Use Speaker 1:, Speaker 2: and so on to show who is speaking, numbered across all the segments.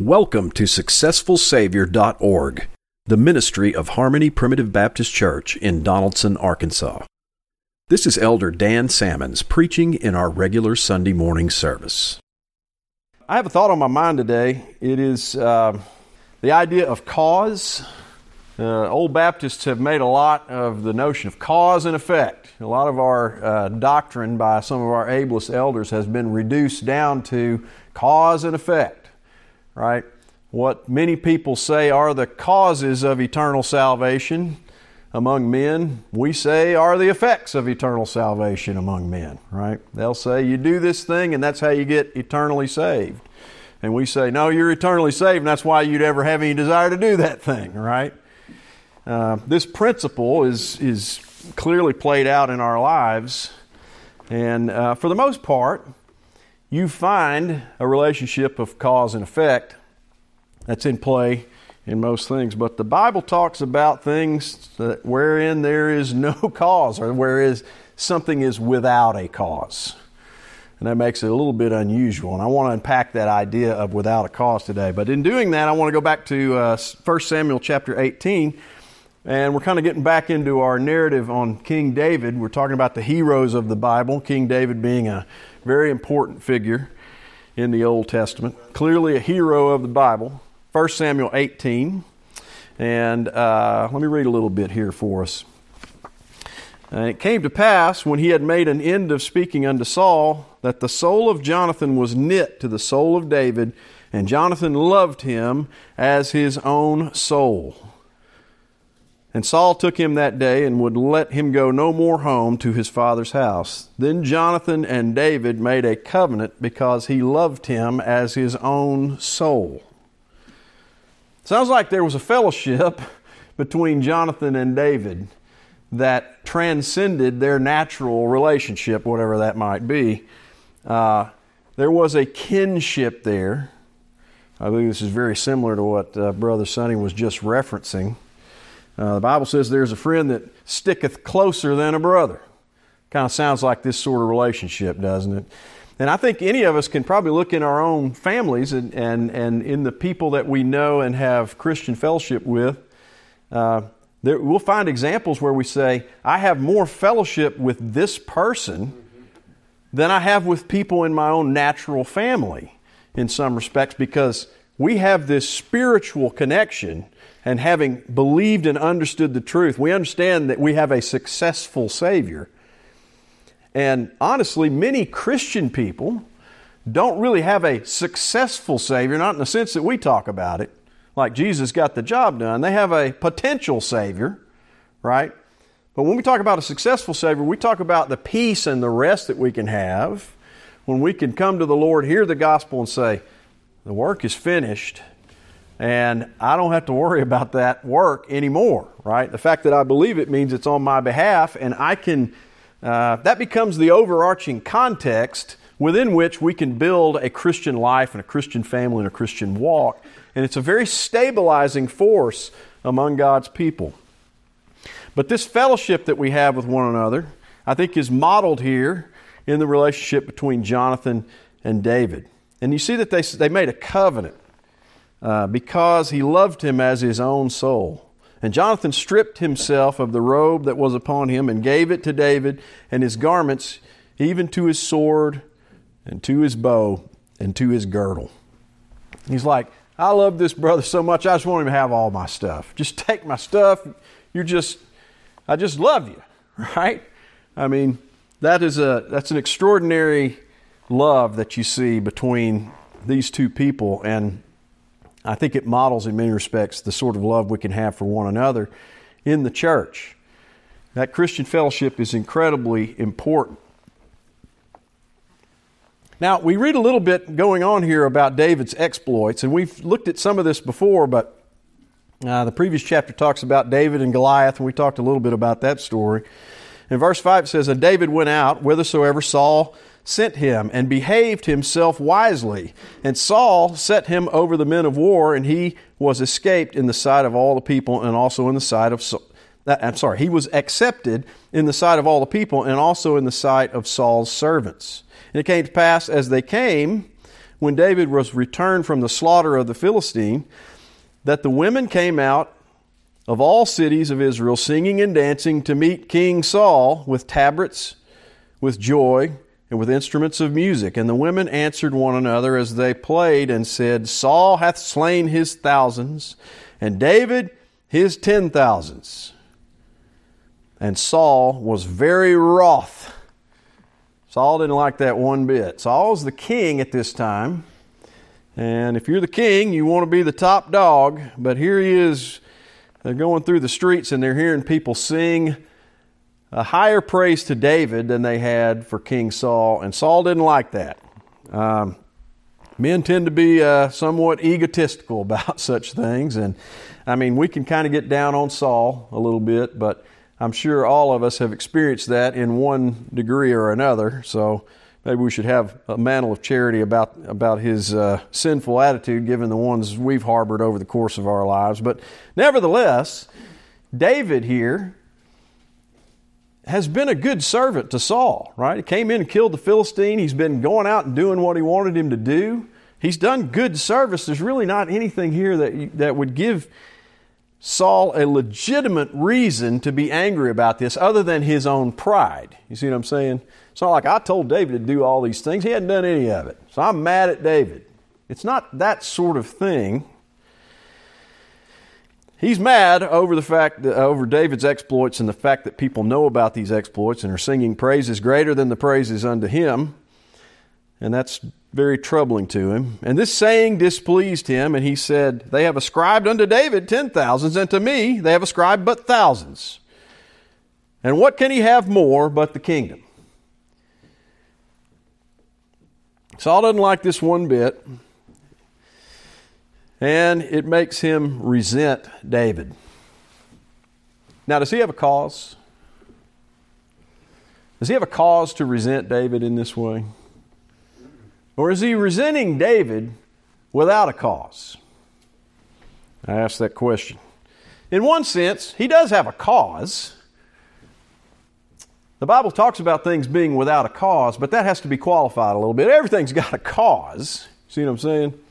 Speaker 1: Welcome to SuccessfulSavior.org, the ministry of Harmony Primitive Baptist Church in Donaldson, Arkansas. This is Elder Dan Salmons preaching in our regular Sunday morning service.
Speaker 2: I have a thought on my mind today. It is uh, the idea of cause. Uh, old Baptists have made a lot of the notion of cause and effect. A lot of our uh, doctrine by some of our ablest elders has been reduced down to cause and effect right? What many people say are the causes of eternal salvation among men, we say are the effects of eternal salvation among men, right? They'll say, You do this thing, and that's how you get eternally saved. And we say, No, you're eternally saved, and that's why you'd ever have any desire to do that thing, right? Uh, this principle is, is clearly played out in our lives, and uh, for the most part, you find a relationship of cause and effect that's in play in most things. But the Bible talks about things that wherein there is no cause or whereas something is without a cause. And that makes it a little bit unusual. And I want to unpack that idea of without a cause today. But in doing that, I want to go back to uh, 1 Samuel chapter 18. And we're kind of getting back into our narrative on King David. We're talking about the heroes of the Bible, King David being a very important figure in the Old Testament, clearly a hero of the Bible. 1 Samuel 18. And uh, let me read a little bit here for us. And it came to pass, when he had made an end of speaking unto Saul, that the soul of Jonathan was knit to the soul of David, and Jonathan loved him as his own soul. And Saul took him that day and would let him go no more home to his father's house. Then Jonathan and David made a covenant because he loved him as his own soul. Sounds like there was a fellowship between Jonathan and David that transcended their natural relationship, whatever that might be. Uh, there was a kinship there. I believe this is very similar to what uh, Brother Sonny was just referencing. Uh, the Bible says there's a friend that sticketh closer than a brother. Kind of sounds like this sort of relationship, doesn't it? And I think any of us can probably look in our own families and, and, and in the people that we know and have Christian fellowship with. Uh, there, we'll find examples where we say, I have more fellowship with this person than I have with people in my own natural family in some respects because we have this spiritual connection and having believed and understood the truth, we understand that we have a successful Savior. And honestly, many Christian people don't really have a successful Savior, not in the sense that we talk about it, like Jesus got the job done. They have a potential Savior, right? But when we talk about a successful Savior, we talk about the peace and the rest that we can have when we can come to the Lord, hear the gospel, and say, The work is finished and I don't have to worry about that work anymore, right? The fact that I believe it means it's on my behalf, and I can, uh, that becomes the overarching context within which we can build a Christian life and a Christian family and a Christian walk. And it's a very stabilizing force among God's people. But this fellowship that we have with one another, I think, is modeled here in the relationship between Jonathan and David. And you see that they, they made a covenant uh, because he loved him as his own soul. And Jonathan stripped himself of the robe that was upon him and gave it to David and his garments, even to his sword and to his bow and to his girdle. He's like, I love this brother so much, I just want him to have all my stuff. Just take my stuff. You're just, I just love you, right? I mean, that is a, that's an extraordinary love that you see between these two people. And I think it models in many respects the sort of love we can have for one another in the church. That Christian fellowship is incredibly important. Now, we read a little bit going on here about David's exploits, and we've looked at some of this before, but uh, the previous chapter talks about David and Goliath, and we talked a little bit about that story. In verse 5, it says, And David went out whithersoever Saul sent him and behaved himself wisely. And Saul set him over the men of war, and he was escaped in the sight of all the people and also in the sight of. I'm sorry, he was accepted in the sight of all the people and also in the sight of Saul's servants. And it came to pass as they came, when David was returned from the slaughter of the Philistine, that the women came out of all cities of Israel singing and dancing to meet King Saul with tabrets, with joy, and with instruments of music. And the women answered one another as they played and said, Saul hath slain his thousands, and David his ten thousands. And Saul was very wroth. Saul didn't like that one bit. Saul's the king at this time. And if you're the king, you want to be the top dog. But here he is. They're going through the streets and they're hearing people sing a higher praise to David than they had for King Saul. And Saul didn't like that. Um, men tend to be uh, somewhat egotistical about such things. And I mean, we can kind of get down on Saul a little bit, but I'm sure all of us have experienced that in one degree or another. So maybe we should have a mantle of charity about about his uh, sinful attitude, given the ones we've harbored over the course of our lives. But nevertheless, David here has been a good servant to Saul. Right? He came in and killed the Philistine. He's been going out and doing what he wanted him to do. He's done good service. There's really not anything here that that would give Saul a legitimate reason to be angry about this other than his own pride. You see what I'm saying? It's not like I told David to do all these things. He hadn't done any of it. So I'm mad at David. It's not that sort of thing. He's mad over the fact that, uh, over David's exploits and the fact that people know about these exploits and are singing praises greater than the praises unto him. And that's very troubling to him. And this saying displeased him, and he said, They have ascribed unto David ten thousands, and to me they have ascribed but thousands. And what can he have more but the kingdom? Saul doesn't like this one bit, and it makes him resent David. Now, does he have a cause? Does he have a cause to resent David in this way? Or is he resenting David without a cause? I ask that question. In one sense, he does have a cause. The Bible talks about things being without a cause, but that has to be qualified a little bit. Everything's got a cause. See what I'm saying?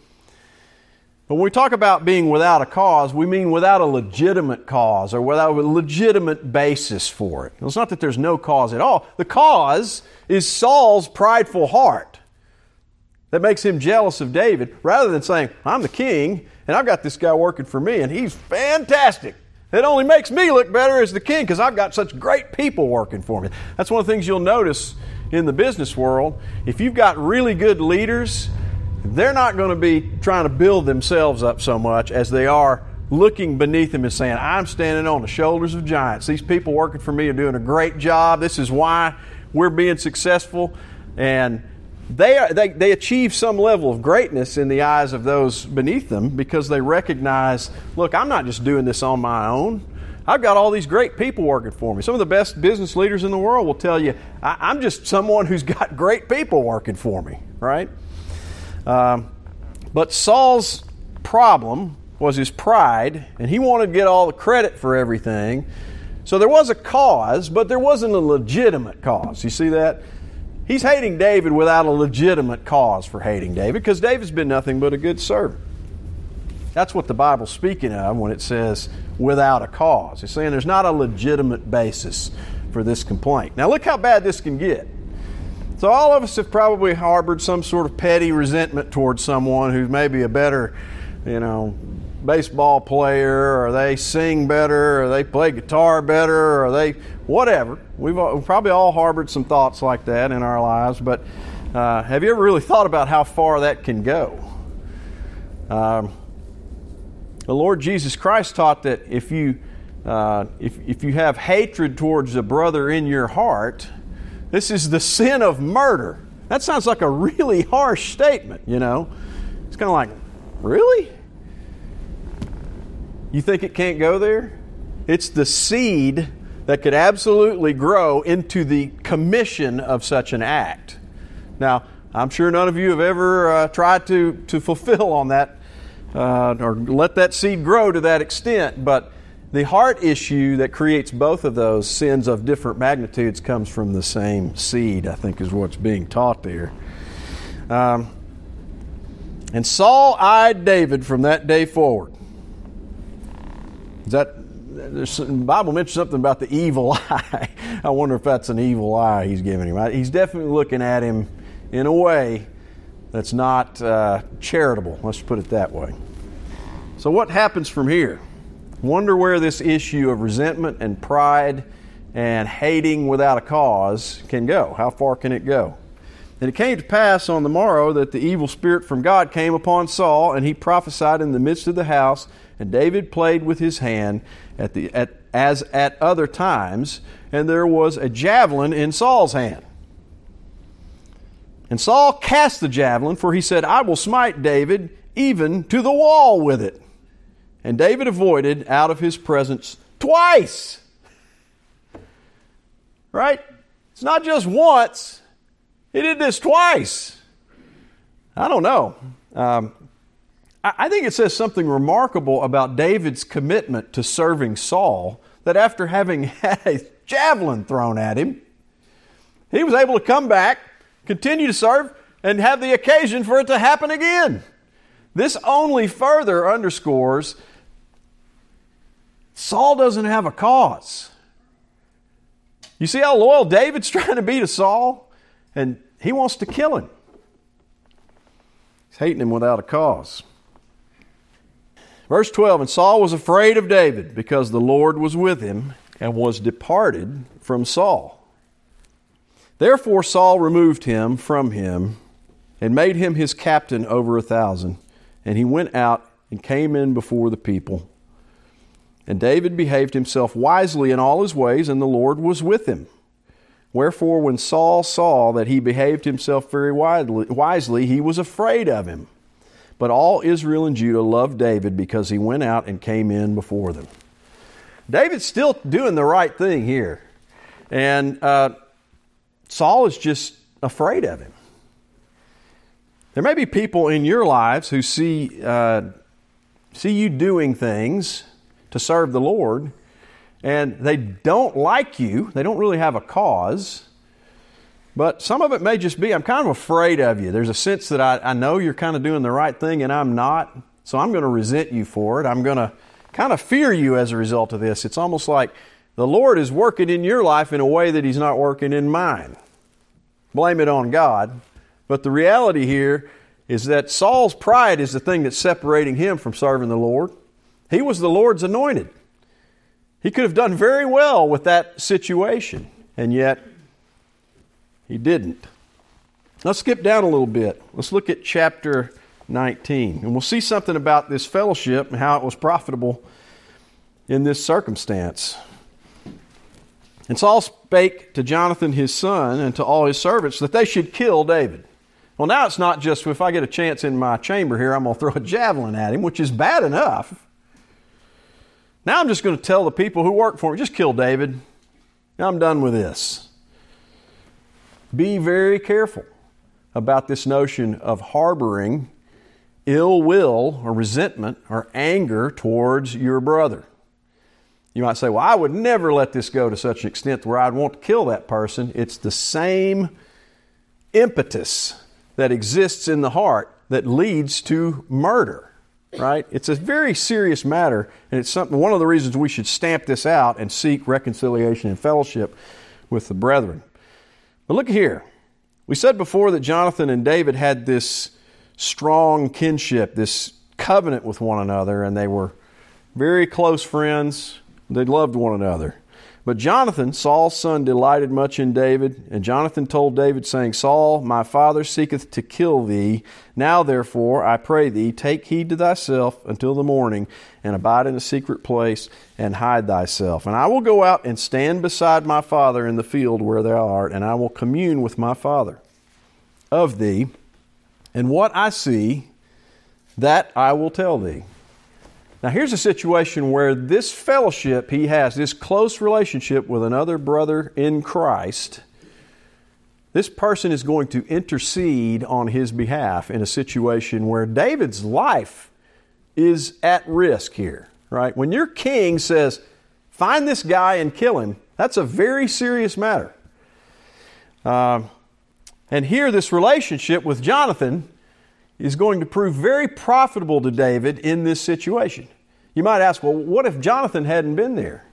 Speaker 2: But when we talk about being without a cause, we mean without a legitimate cause or without a legitimate basis for it. It's not that there's no cause at all. The cause is Saul's prideful heart that makes him jealous of David rather than saying, I'm the king and I've got this guy working for me and he's fantastic. It only makes me look better as the king because I've got such great people working for me. That's one of the things you'll notice in the business world. If you've got really good leaders, they're not going to be trying to build themselves up so much as they are looking beneath them and saying, I'm standing on the shoulders of giants. These people working for me are doing a great job. This is why we're being successful. And they, are, they, they achieve some level of greatness in the eyes of those beneath them because they recognize look, I'm not just doing this on my own. I've got all these great people working for me. Some of the best business leaders in the world will tell you, I, am just someone who's got great people working for me, right? Um, but Saul's problem was his pride, and he wanted to get all the credit for everything. So there was a cause, but there wasn't a legitimate cause. You see that? He's hating David without a legitimate cause for hating David because David's been nothing but a good servant. That's what the Bible's speaking of when it says without a cause. It's saying there's not a legitimate basis for this complaint. Now, look how bad this can get. So, all of us have probably harbored some sort of petty resentment towards someone who's maybe a better, you know, baseball player, or they sing better, or they play guitar better, or they whatever. We've, we've probably all harbored some thoughts like that in our lives, but uh, have you ever really thought about how far that can go? Um, the Lord Jesus Christ taught that if you uh, if, if you have hatred towards a brother in your heart, this is the sin of murder. That sounds like a really harsh statement, you know. It's kind of like, really? You think it can't go there? It's the seed that could absolutely grow into the commission of such an act. Now, I'm sure none of you have ever uh, tried to, to fulfill on that uh, or let that seed grow to that extent, but the heart issue that creates both of those sins of different magnitudes comes from the same seed, I think, is what's being taught there. Um, And Saul eyed David from that day forward. Is that the Bible mentions something about the evil eye. I wonder if that's an evil eye he's giving him. He's definitely looking at him in a way that's not uh, charitable. Let's put it that way. So, what happens from here? Wonder where this issue of resentment and pride and hating without a cause can go. How far can it go? And it came to pass on the morrow that the evil spirit from God came upon Saul, and he prophesied in the midst of the house. And David played with his hand at the, at, as at other times, and there was a javelin in Saul's hand. And Saul cast the javelin, for he said, I will smite David even to the wall with it. And David avoided out of his presence twice. Right? It's not just once, he did this twice. I don't know. Um, I think it says something remarkable about David's commitment to serving Saul that after having had a javelin thrown at him, he was able to come back, continue to serve, and have the occasion for it to happen again. This only further underscores Saul doesn't have a cause. You see how loyal David's trying to be to Saul? And he wants to kill him. He's hating him without a cause. Verse 12 And Saul was afraid of David because the Lord was with him and was departed from Saul. Therefore Saul removed him from him and made him his captain over a thousand. And he went out and came in before the people. And David behaved himself wisely in all his ways, and the Lord was with him. Wherefore, when Saul saw that he behaved himself very wisely, he was afraid of him. But all Israel and Judah loved David because he went out and came in before them. David's still doing the right thing here. And uh, Saul is just afraid of him. There may be people in your lives who see, uh, see you doing things to serve the Lord, and they don't like you. They don't really have a cause. But some of it may just be, I'm kind of afraid of you. There's a sense that I, I know you're kind of doing the right thing and I'm not. So I'm going to resent you for it. I'm going to kind of fear you as a result of this. It's almost like the Lord is working in your life in a way that He's not working in mine. Blame it on God. But the reality here is that Saul's pride is the thing that's separating him from serving the Lord. He was the Lord's anointed. He could have done very well with that situation, and yet he didn't. Let's skip down a little bit. Let's look at chapter 19, and we'll see something about this fellowship and how it was profitable in this circumstance. And Saul spake to Jonathan his son and to all his servants that they should kill David. Well, now it's not just if I get a chance in my chamber here, I'm going to throw a javelin at him, which is bad enough. Now I'm just going to tell the people who work for me, just kill David. I'm done with this. Be very careful about this notion of harboring ill will or resentment or anger towards your brother. You might say, Well, I would never let this go to such an extent where I'd want to kill that person. It's the same impetus that exists in the heart that leads to murder right? It's a very serious matter, and it's something, one of the reasons we should stamp this out and seek reconciliation and fellowship with the brethren. But look here. We said before that Jonathan and David had this strong kinship, this covenant with one another, and they were very close friends. They loved one another. But Jonathan, Saul's son, delighted much in David. And Jonathan told David, saying, Saul, my father seeketh to kill thee. Now, therefore, I pray thee, take heed to thyself until the morning, and abide in a secret place, and hide thyself. And I will go out and stand beside my father in the field where thou art, and I will commune with my father of thee. And what I see, that I will tell thee. Now, here's a situation where this fellowship he has, this close relationship with another brother in Christ, this person is going to intercede on his behalf in a situation where David's life is at risk here, right? When your king says, find this guy and kill him, that's a very serious matter. Uh, and here, this relationship with Jonathan is going to prove very profitable to David in this situation. You might ask, well, what if Jonathan hadn't been there?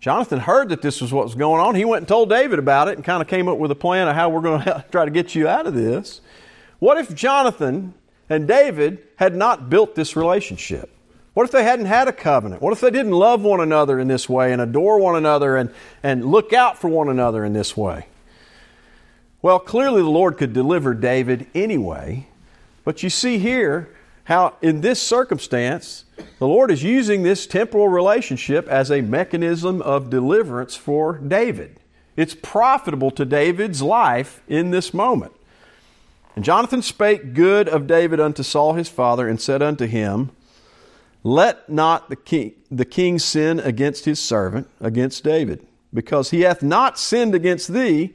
Speaker 2: Jonathan heard that this was what was going on. He went and told David about it and kind of came up with a plan of how we're going to try to get you out of this. What if Jonathan and David had not built this relationship? What if they hadn't had a covenant? What if they didn't love one another in this way and adore one another and, and look out for one another in this way? Well, clearly the Lord could deliver David anyway, but you see here how, in this circumstance, the Lord is using this temporal relationship as a mechanism of deliverance for David. It's profitable to David's life in this moment. And Jonathan spake good of David unto Saul his father, and said unto him, Let not the king, the king sin against his servant, against David, because he hath not sinned against thee,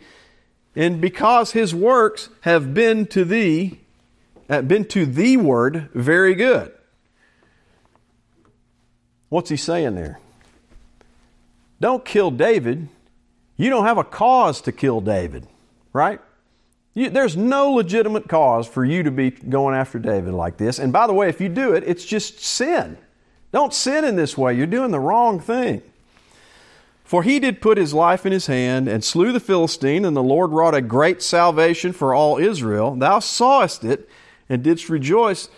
Speaker 2: and because his works have been to thee, uh, been to the word very good. What's he saying there? Don't kill David. You don't have a cause to kill David, right? You, there's no legitimate cause for you to be going after David like this. And by the way, if you do it, it's just sin. Don't sin in this way. You're doing the wrong thing. For he did put his life in his hand and slew the Philistine, and the Lord wrought a great salvation for all Israel. Thou sawest it and didst rejoice.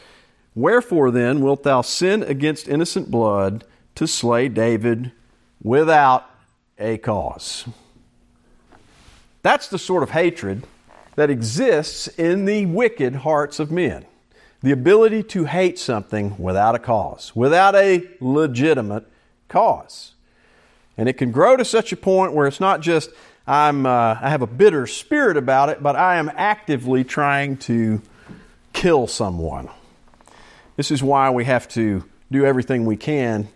Speaker 2: Wherefore then wilt thou sin against innocent blood to slay David without a cause? That's the sort of hatred that exists in the wicked hearts of men. The ability to hate something without a cause, without a legitimate cause. And it can grow to such a point where it's not just, I'm, uh, I have a bitter spirit about it, but I am actively trying to kill someone. This is why we have to do everything we can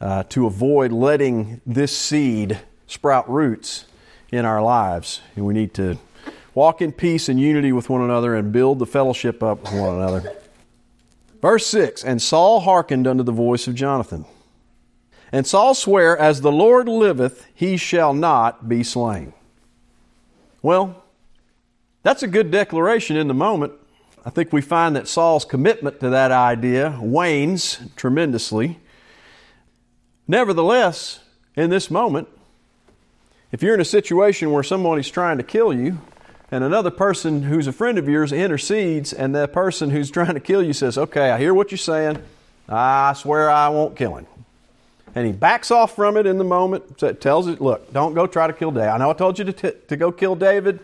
Speaker 2: uh, to avoid letting this seed sprout roots in our lives. And we need to Walk in peace and unity with one another and build the fellowship up with one another. Verse 6 And Saul hearkened unto the voice of Jonathan. And Saul sware, As the Lord liveth, he shall not be slain. Well, that's a good declaration in the moment. I think we find that Saul's commitment to that idea wanes tremendously. Nevertheless, in this moment, if you're in a situation where somebody's trying to kill you, and another person who's a friend of yours intercedes, and the person who's trying to kill you says, Okay, I hear what you're saying. I swear I won't kill him. And he backs off from it in the moment, so tells it, Look, don't go try to kill David. I know I told you to, t- to go kill David.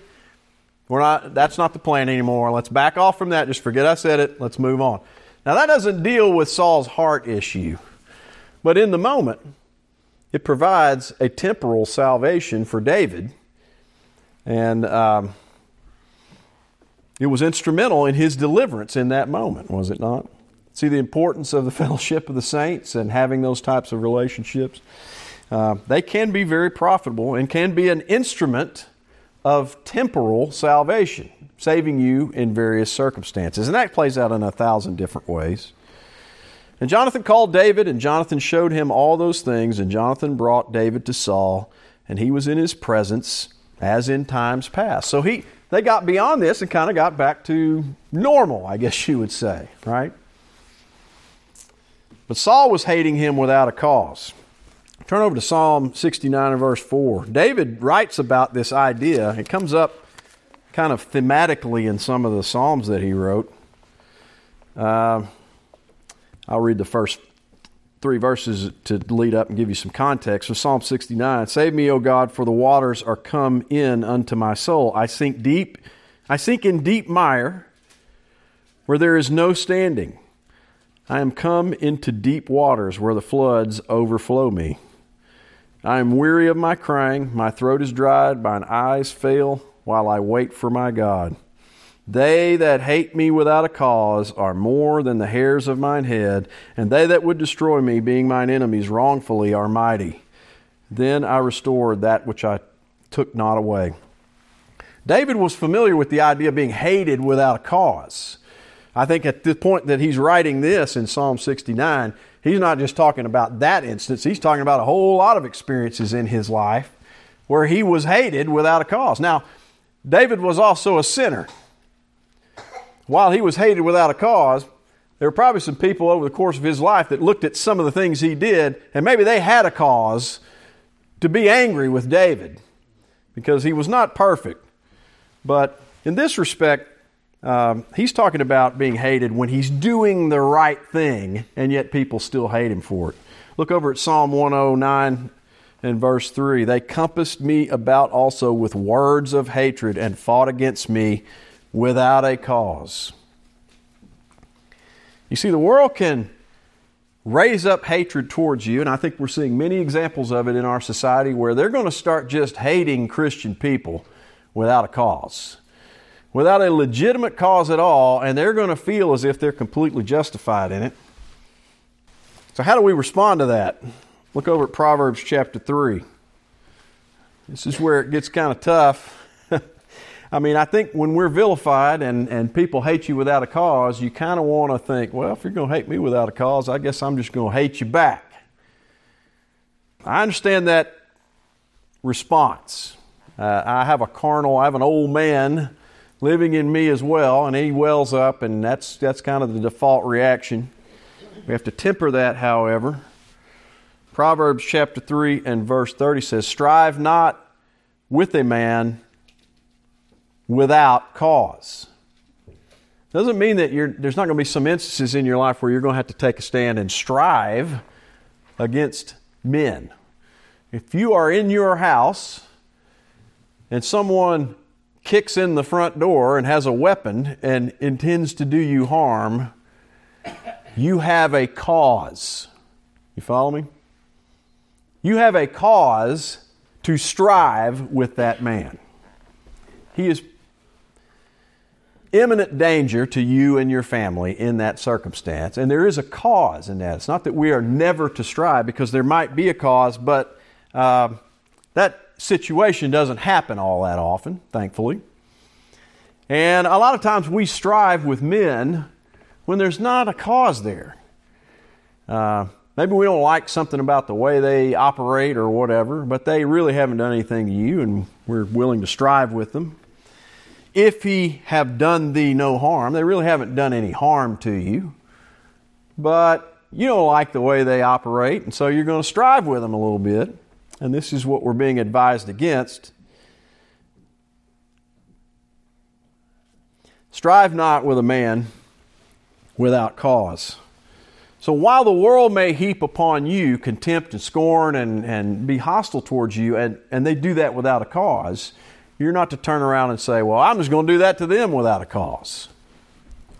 Speaker 2: We're not, that's not the plan anymore. Let's back off from that. Just forget I said it. Let's move on. Now, that doesn't deal with Saul's heart issue, but in the moment, it provides a temporal salvation for David. And um, it was instrumental in his deliverance in that moment, was it not? See the importance of the fellowship of the saints and having those types of relationships? Uh, they can be very profitable and can be an instrument of temporal salvation, saving you in various circumstances. And that plays out in a thousand different ways. And Jonathan called David, and Jonathan showed him all those things, and Jonathan brought David to Saul, and he was in his presence as in times past. So he, they got beyond this and kind of got back to normal, I guess you would say, right? But Saul was hating him without a cause. Turn over to Psalm 69 and verse 4. David writes about this idea. It comes up kind of thematically in some of the Psalms that he wrote. Uh, I'll read the first three verses to lead up and give you some context. So Psalm 69, Save me, O God, for the waters are come in unto my soul. I sink deep, I sink in deep mire where there is no standing. I am come into deep waters where the floods overflow me. I am weary of my crying, my throat is dried, mine eyes fail while I wait for my God. They that hate me without a cause are more than the hairs of mine head, and they that would destroy me, being mine enemies wrongfully, are mighty. Then I restored that which I took not away. David was familiar with the idea of being hated without a cause. I think at the point that he's writing this in Psalm 69, he's not just talking about that instance, he's talking about a whole lot of experiences in his life where he was hated without a cause. Now, David was also a sinner. while he was hated without a cause, there were probably some people over the course of his life that looked at some of the things he did, and maybe they had a cause to be angry with David because he was not perfect. But in this respect, um, he's talking about being hated when he's doing the right thing, and yet people still hate him for it. Look over at Psalm 109 and verse 3. They compassed me about also with words of hatred and fought against me without a cause. You see, the world can raise up hatred towards you, and I think we're seeing many examples of it in our society where they're going to start just hating Christian people without a cause, without a legitimate cause at all, and they're going to feel as if they're completely justified in it. So, how do we respond to that? Look over at Proverbs chapter 3. This is where it gets kind of tough. I mean, I think when we're vilified and, and people hate you without a cause, you kind of want to think, well, if you're going to hate me without a cause, I guess I'm just going to hate you back. I understand that response. Uh, I have a carnal, I have an old man living in me as well, and he wells up, and that's, that's kind of the default reaction. We have to temper that, however. Proverbs chapter 3 and verse 30 says, Strive not with a man without cause. Doesn't mean that there's not going to be some instances in your life where you're going to have to take a stand and strive against men. If you are in your house and someone kicks in the front door and has a weapon and intends to do you harm, you have a cause. You follow me? You have a cause to strive with that man. He is imminent danger to you and your family in that circumstance, and there is a cause in that. It's not that we are never to strive because there might be a cause, but uh, that situation doesn't happen all that often, thankfully. And a lot of times we strive with men when there's not a cause there. Uh, maybe we don't like something about the way they operate or whatever, but they really haven't done anything to you, and we're willing to strive with them. If he have done thee no harm, they really haven't done any harm to you, but you don't like the way they operate, and so you're going to strive with them a little bit. And this is what we're being advised against. Strive not with a man without cause. So while the world may heap upon you contempt and scorn and, and be hostile towards you, and, and they do that without a cause, you're not to turn around and say, Well, I'm just going to do that to them without a cause.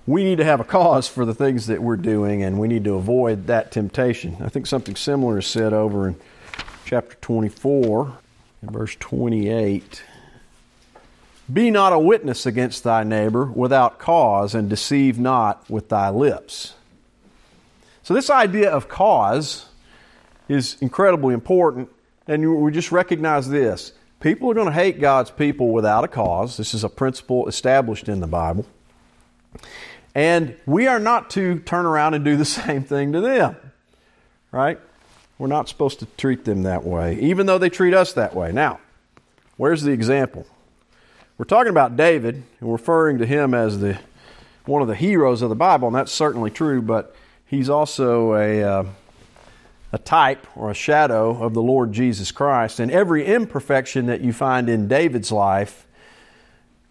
Speaker 2: We need to have a cause for the things that we're doing, and we need to avoid that temptation. I think something similar is said over in chapter 24, verse 28. Be not a witness against thy neighbor without cause, and deceive not with thy lips. So, this idea of cause is incredibly important, and we just recognize this. People are going to hate God's people without a cause. This is a principle established in the Bible. And we are not to turn around and do the same thing to them, right? We're not supposed to treat them that way, even though they treat us that way. Now, where's the example? We're talking about David and referring to him as the one of the heroes of the Bible, and that's certainly true, but he's also a, uh, a type or a shadow of the Lord Jesus Christ. And every imperfection that you find in David's life,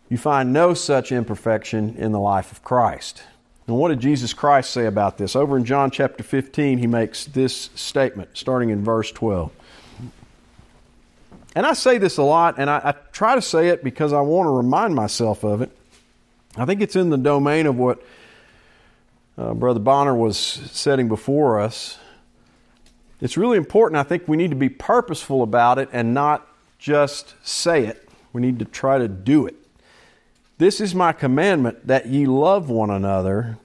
Speaker 2: you find no such imperfection in the life of Christ. And what did Jesus Christ say about this? Over in John chapter 15, he makes this statement, starting in verse 12. And I say this a lot, and I, I, try to say it because I want to remind myself of it. I think it's in the domain of what uh, Brother Bonner was setting before us. It's really important. I think we need to be purposeful about it and not just say it. We need to try to do it. This is my commandment that ye love one another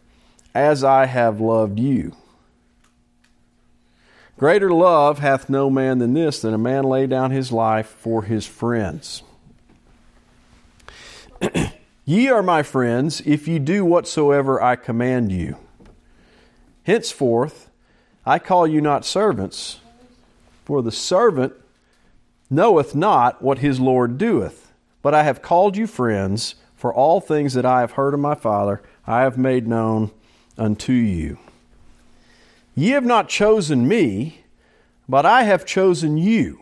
Speaker 2: as I have loved you. Greater love hath no man than this, that a man lay down his life for his friends. ye are my friends if ye do whatsoever I command you. Henceforth, I call you not servants, for the servant knoweth not what his Lord doeth, but I have called you friends. For all things that I have heard of my Father, I have made known unto you. Ye have not chosen me, but I have chosen you.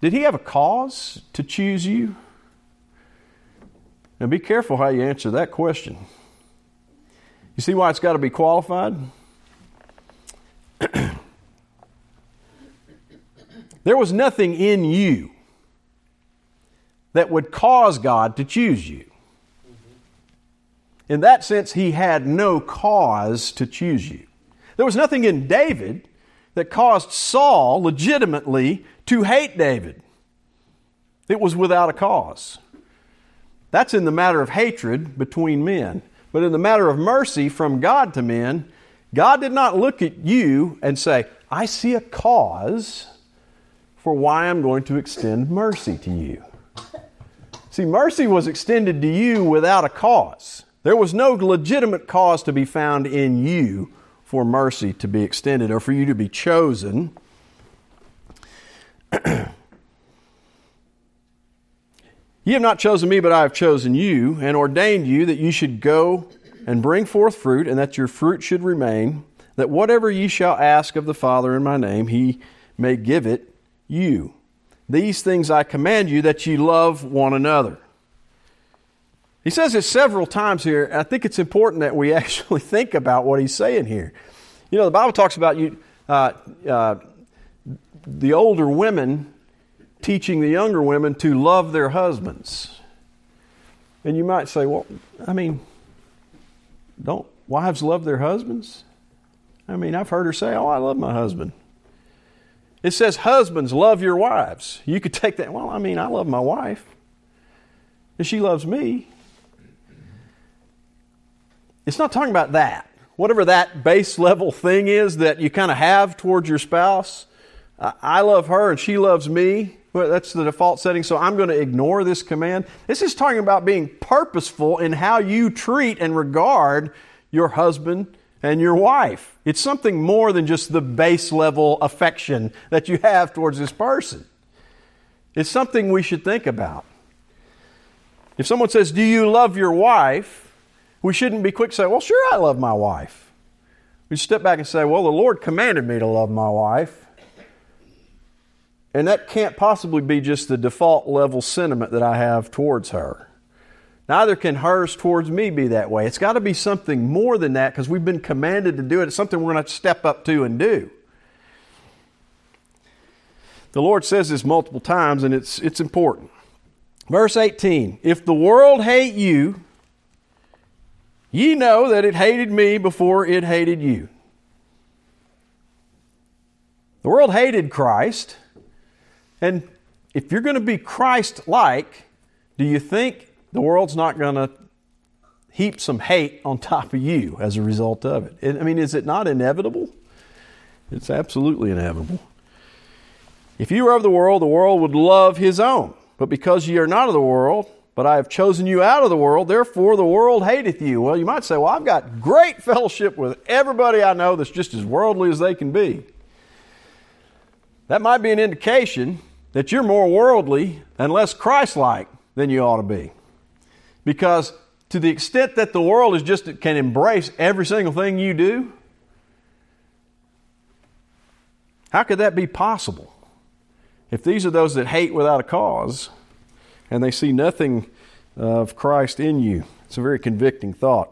Speaker 2: Did he have a cause to choose you? Now be careful how you answer that question. You see why it's got to be qualified? there was nothing in you that would cause God to choose you. In that sense, he had no cause to choose you. There was nothing in David that caused Saul legitimately to hate David. It was without a cause. That's in the matter of hatred between men. But in the matter of mercy from God to men, God did not look at you and say, I see a cause for why I'm going to extend mercy to you. See, mercy was extended to you without a cause. There was no legitimate cause to be found in you for mercy to be extended or for you to be chosen. Ye have not chosen me, but I have chosen you, and ordained you that you should go and bring forth fruit, and that your fruit should remain, that whatever ye shall ask of the Father in my name, he may give it you. These things I command you that ye love one another. He says it several times here. I think it's important that we actually think about what he's saying here. You know, the Bible talks about you, uh, uh, the older women teaching the younger women to love their husbands. And you might say, well, I mean, don't wives love their husbands? I mean, I've heard her say, oh, I love my husband. It says, Husbands, love your wives. You could take that, well, I mean, I love my wife, and she loves me. It's not talking about that. Whatever that base level thing is that you kind of have towards your spouse, I love her and she loves me. Well, that's the default setting, so I'm going to ignore this command. This is talking about being purposeful in how you treat and regard your husband and your wife. It's something more than just the base level affection that you have towards this person. It's something we should think about. If someone says, Do you love your wife? we shouldn't be quick to say, Well, sure, I love my wife. We step back and say, Well, the Lord commanded me to love my wife. And that can't possibly be just the default level sentiment that I have towards her. Neither can hers towards me be that way. It's got to be something more than that because we've been commanded to do it. It's something we're going to step up to and do. The Lord says this multiple times, and it's, it's important. Verse 18 If the world hate you, ye know that it hated me before it hated you. The world hated Christ, and if you're going to be Christ like, do you think the world's not going to heap some hate on top of you as a result of it. I mean, is it not inevitable? It's absolutely inevitable. If you were of the world, the world would love his own. But because ye are not of the world, but I have chosen you out of the world, therefore the world hateth you. Well, you might say, well, I've got great fellowship with everybody I know that's just as worldly as they can be. That might be an indication that you're more worldly and less Christ like than you ought to be. Because to the extent that the world is just can embrace every single thing you do, how could that be possible? If these are those that hate without a cause and they see nothing of Christ in you, it's a very convicting thought.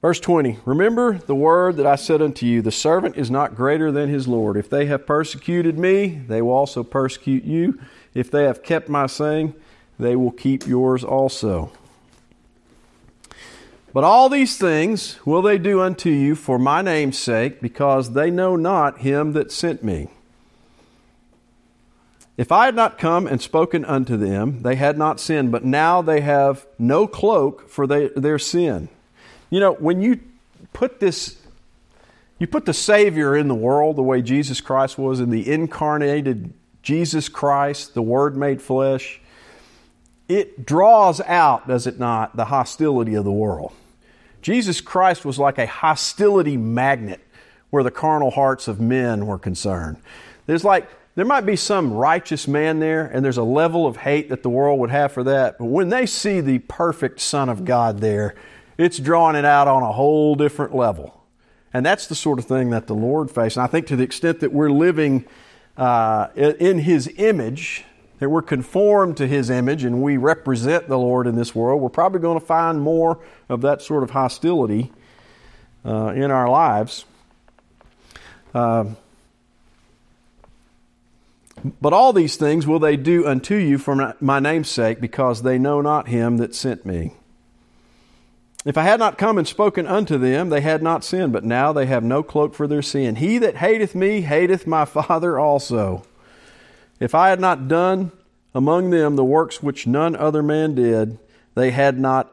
Speaker 2: Verse 20 Remember the word that I said unto you, the servant is not greater than his Lord. If they have persecuted me, they will also persecute you. If they have kept my saying, they will keep yours also. But all these things will they do unto you for my name's sake, because they know not him that sent me. If I had not come and spoken unto them, they had not sinned, but now they have no cloak for they, their sin. You know, when you put this, you put the Savior in the world the way Jesus Christ was, in the incarnated Jesus Christ, the Word made flesh, it draws out, does it not, the hostility of the world. Jesus Christ was like a hostility magnet where the carnal hearts of men were concerned. There's like there might be some righteous man there, and there's a level of hate that the world would have for that. But when they see the perfect Son of God there, it's drawing it out on a whole different level. And that's the sort of thing that the Lord faced. And I think to the extent that we're living uh, in His image, that we're conformed to His image and we represent the Lord in this world, we're probably going to find more of that sort of hostility uh, in our lives. Uh, but all these things will they do unto you for my name's sake, because they know not him that sent me. If I had not come and spoken unto them, they had not sinned, but now they have no cloak for their sin. He that hateth me hateth my Father also. If I had not done among them the works which none other man did, they had not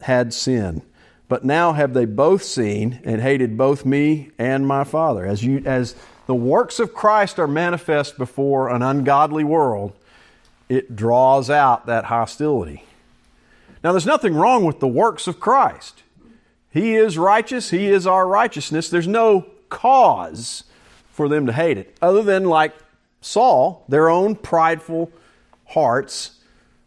Speaker 2: had sin. But now have they both seen and hated both me and my Father. As you as the works of Christ are manifest before an ungodly world, it draws out that hostility. Now, there's nothing wrong with the works of Christ. He is righteous, He is our righteousness. There's no cause for them to hate it, other than, like Saul, their own prideful hearts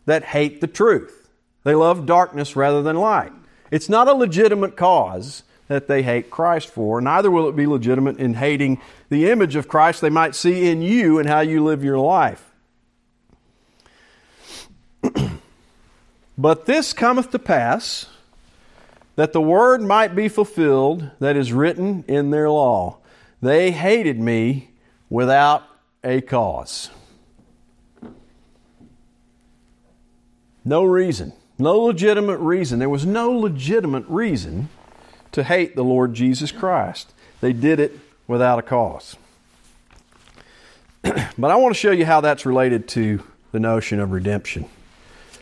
Speaker 2: that hate the truth. They love darkness rather than light. It's not a legitimate cause that they hate Christ for. Neither will it be legitimate in hating the image of Christ they might see in you and how you live your life. but this cometh to pass that the word might be fulfilled that is written in their law. They hated me without a cause. No reason. No legitimate reason. There was no legitimate reason to hate the Lord Jesus Christ. They did it without a cause. but I want to show you how that's related to the notion of redemption.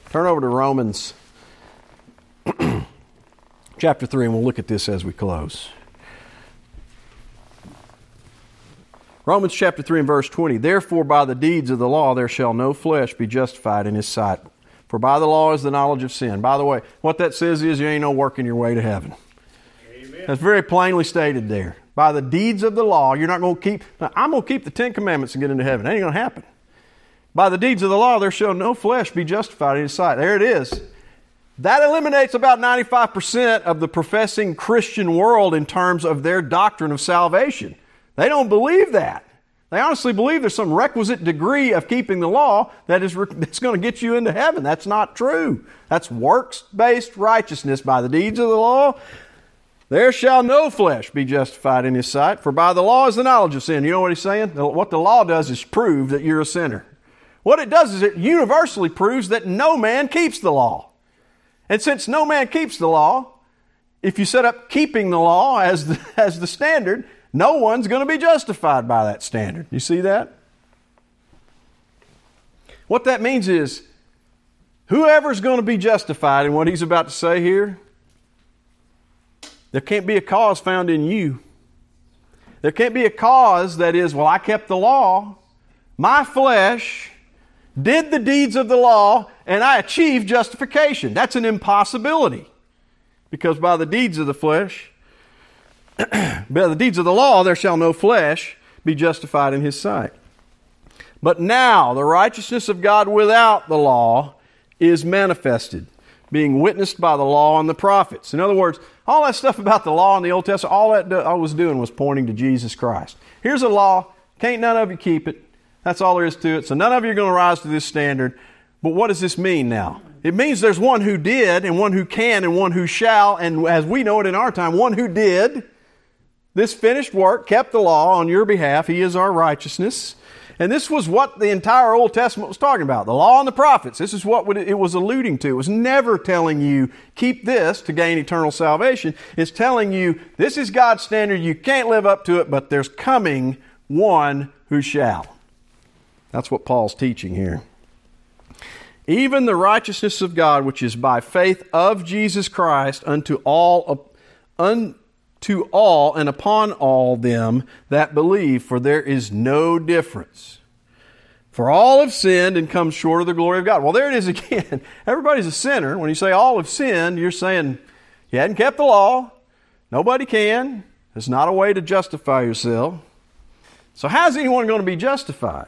Speaker 2: Turn over to Romans chapter 3, and we'll look at this as we close. Romans chapter 3 and verse 20. Therefore, by the deeds of the law, there shall no flesh be justified in his sight. For by the law is the knowledge of sin. By the way, what that says is you ain't no working your way to heaven. That's very plainly stated there. By the deeds of the law, you're not going to keep. Now, I'm going to keep the Ten Commandments and get into heaven. That ain't going to happen. By the deeds of the law, there shall no flesh be justified in his sight. There it is. That eliminates about 95% of the professing Christian world in terms of their doctrine of salvation. They don't believe that. They honestly believe there's some requisite degree of keeping the law that is that's going to get you into heaven. That's not true. That's works based righteousness by the deeds of the law. There shall no flesh be justified in his sight, for by the law is the knowledge of sin. You know what he's saying? What the law does is prove that you're a sinner. What it does is it universally proves that no man keeps the law. And since no man keeps the law, if you set up keeping the law as the, as the standard, no one's going to be justified by that standard. You see that? What that means is whoever's going to be justified in what he's about to say here, there can't be a cause found in you. There can't be a cause that is, well, I kept the law. My flesh did the deeds of the law and I achieved justification. That's an impossibility. Because by the deeds of the flesh, by the deeds of the law, there shall no flesh be justified in his sight. But now the righteousness of God without the law is manifested, being witnessed by the law and the prophets. In other words, all that stuff about the law in the Old Testament, all that I was doing was pointing to Jesus Christ. Here's a law. Can't none of you keep it. That's all there is to it. So none of you are going to rise to this standard. But what does this mean now? It means there's one who did, and one who can, and one who shall, and as we know it in our time, one who did this finished work, kept the law on your behalf. He is our righteousness. And this was what the entire Old Testament was talking about the law and the prophets. This is what it was alluding to. It was never telling you, keep this to gain eternal salvation. It's telling you, this is God's standard. You can't live up to it, but there's coming one who shall. That's what Paul's teaching here. Even the righteousness of God, which is by faith of Jesus Christ unto all, unto all and upon all them that believe, for there is no difference. For all have sinned and come short of the glory of God. Well, there it is again. Everybody's a sinner. When you say all have sinned, you're saying you hadn't kept the law. Nobody can. It's not a way to justify yourself. So, how's anyone going to be justified?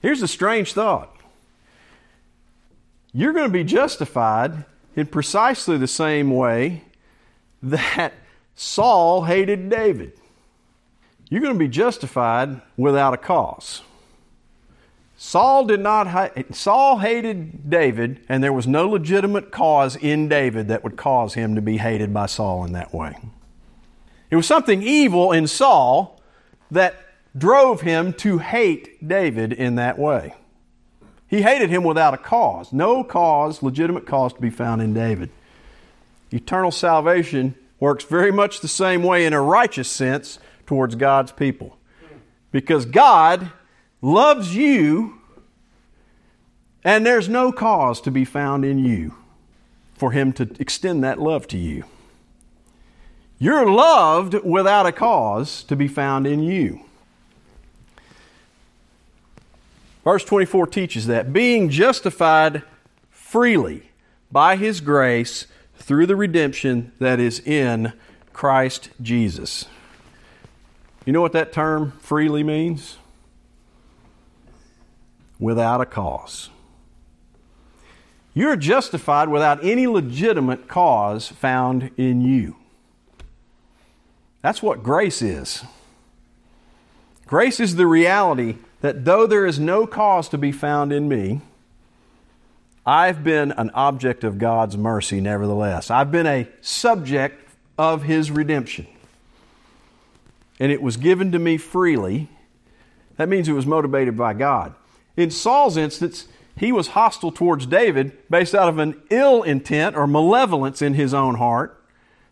Speaker 2: Here's a strange thought you're going to be justified in precisely the same way that Saul hated David. You're going to be justified without a cause. Saul did not Saul hated David and there was no legitimate cause in David that would cause him to be hated by Saul in that way. It was something evil in Saul that drove him to hate David in that way. He hated him without a cause. No cause, legitimate cause to be found in David. Eternal salvation works very much the same way in a righteous sense towards God's people. Because God loves you, and there's no cause to be found in you for Him to extend that love to you. You're loved without a cause to be found in you. Verse 24 teaches that being justified freely by His grace through the redemption that is in Christ Jesus. You know what that term freely means? Without a cause. You're justified without any legitimate cause found in you. That's what grace is. Grace is the reality that though there is no cause to be found in me, I've been an object of God's mercy nevertheless. I've been a subject of His redemption. And it was given to me freely. That means it was motivated by God. In Saul's instance, he was hostile towards David based out of an ill intent or malevolence in his own heart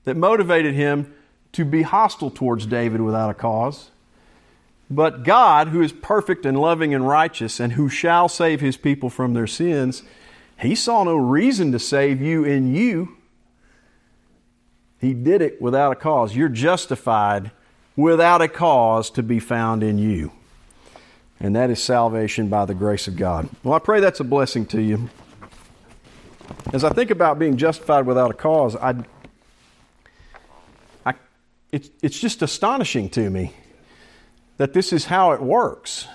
Speaker 2: that motivated him to be hostile towards David without a cause. But God, who is perfect and loving and righteous, and who shall save his people from their sins, he saw no reason to save you in you. He did it without a cause. You're justified without a cause to be found in you. And that is salvation by the grace of God. Well, I pray that's a blessing to you. As I think about being justified without a cause, I, I, it's, it's just astonishing to me that this is how it works.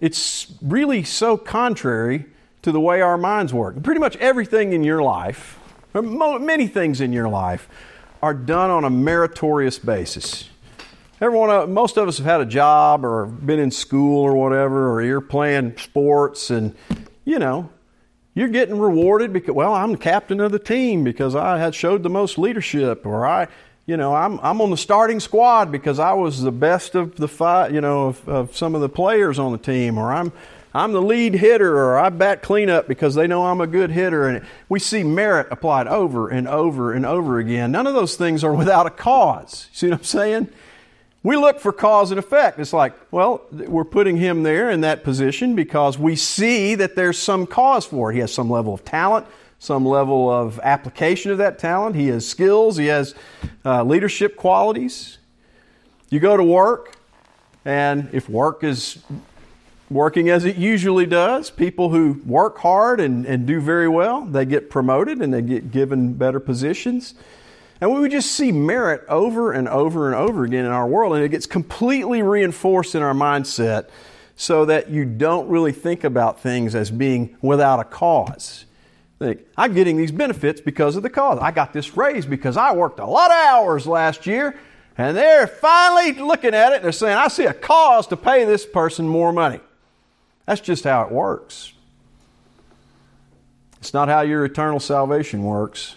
Speaker 2: It's really so contrary to the way our minds work. Pretty much everything in your life, many things in your life, are done on a meritorious basis. Everyone, uh, most of us have had a job or been in school or whatever, or you're playing sports, and you know, you're getting rewarded because well, I'm the captain of the team because I had showed the most leadership, or I you know, I'm, I'm on the starting squad because I was the best of the five, you know, of, of some of the players on the team, or I'm, I'm the lead hitter, or I bat cleanup because they know I'm a good hitter. And we see merit applied over and over and over again. None of those things are without a cause. See what I'm saying? We look for cause and effect. It's like, well, we're putting him there in that position because we see that there's some cause for it. He has some level of talent, some level of application of that talent. He has skills, he has uh, leadership qualities. You go to work, and if work is working as it usually does, people who work hard and, and do very well, they get promoted and they get given better positions. And we just see merit over and over and over again in our world, and it gets completely reinforced in our mindset so that you don't really think about things as being without a cause. Think, I'm getting these benefits because of the cause. I got this raise because I worked a lot of hours last year, and they're finally looking at it and they're saying, I see a cause to pay this person more money. That's just how it works. It's not how your eternal salvation works.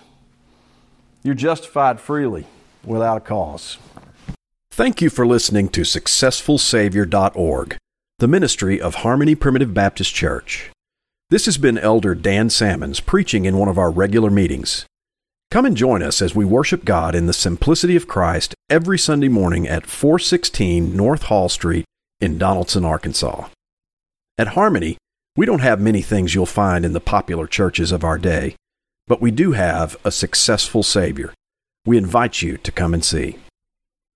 Speaker 2: You're justified freely without a cause.
Speaker 1: Thank you for listening to SuccessfulSavior.org, the ministry of Harmony Primitive Baptist Church. This has been Elder Dan Salmons preaching in one of our regular meetings. Come and join us as we worship God in the simplicity of Christ every Sunday morning at 416 North Hall Street in Donaldson, Arkansas. At Harmony, we don't have many things you'll find in the popular churches of our day, but we do have a successful Savior. We invite you to come and see.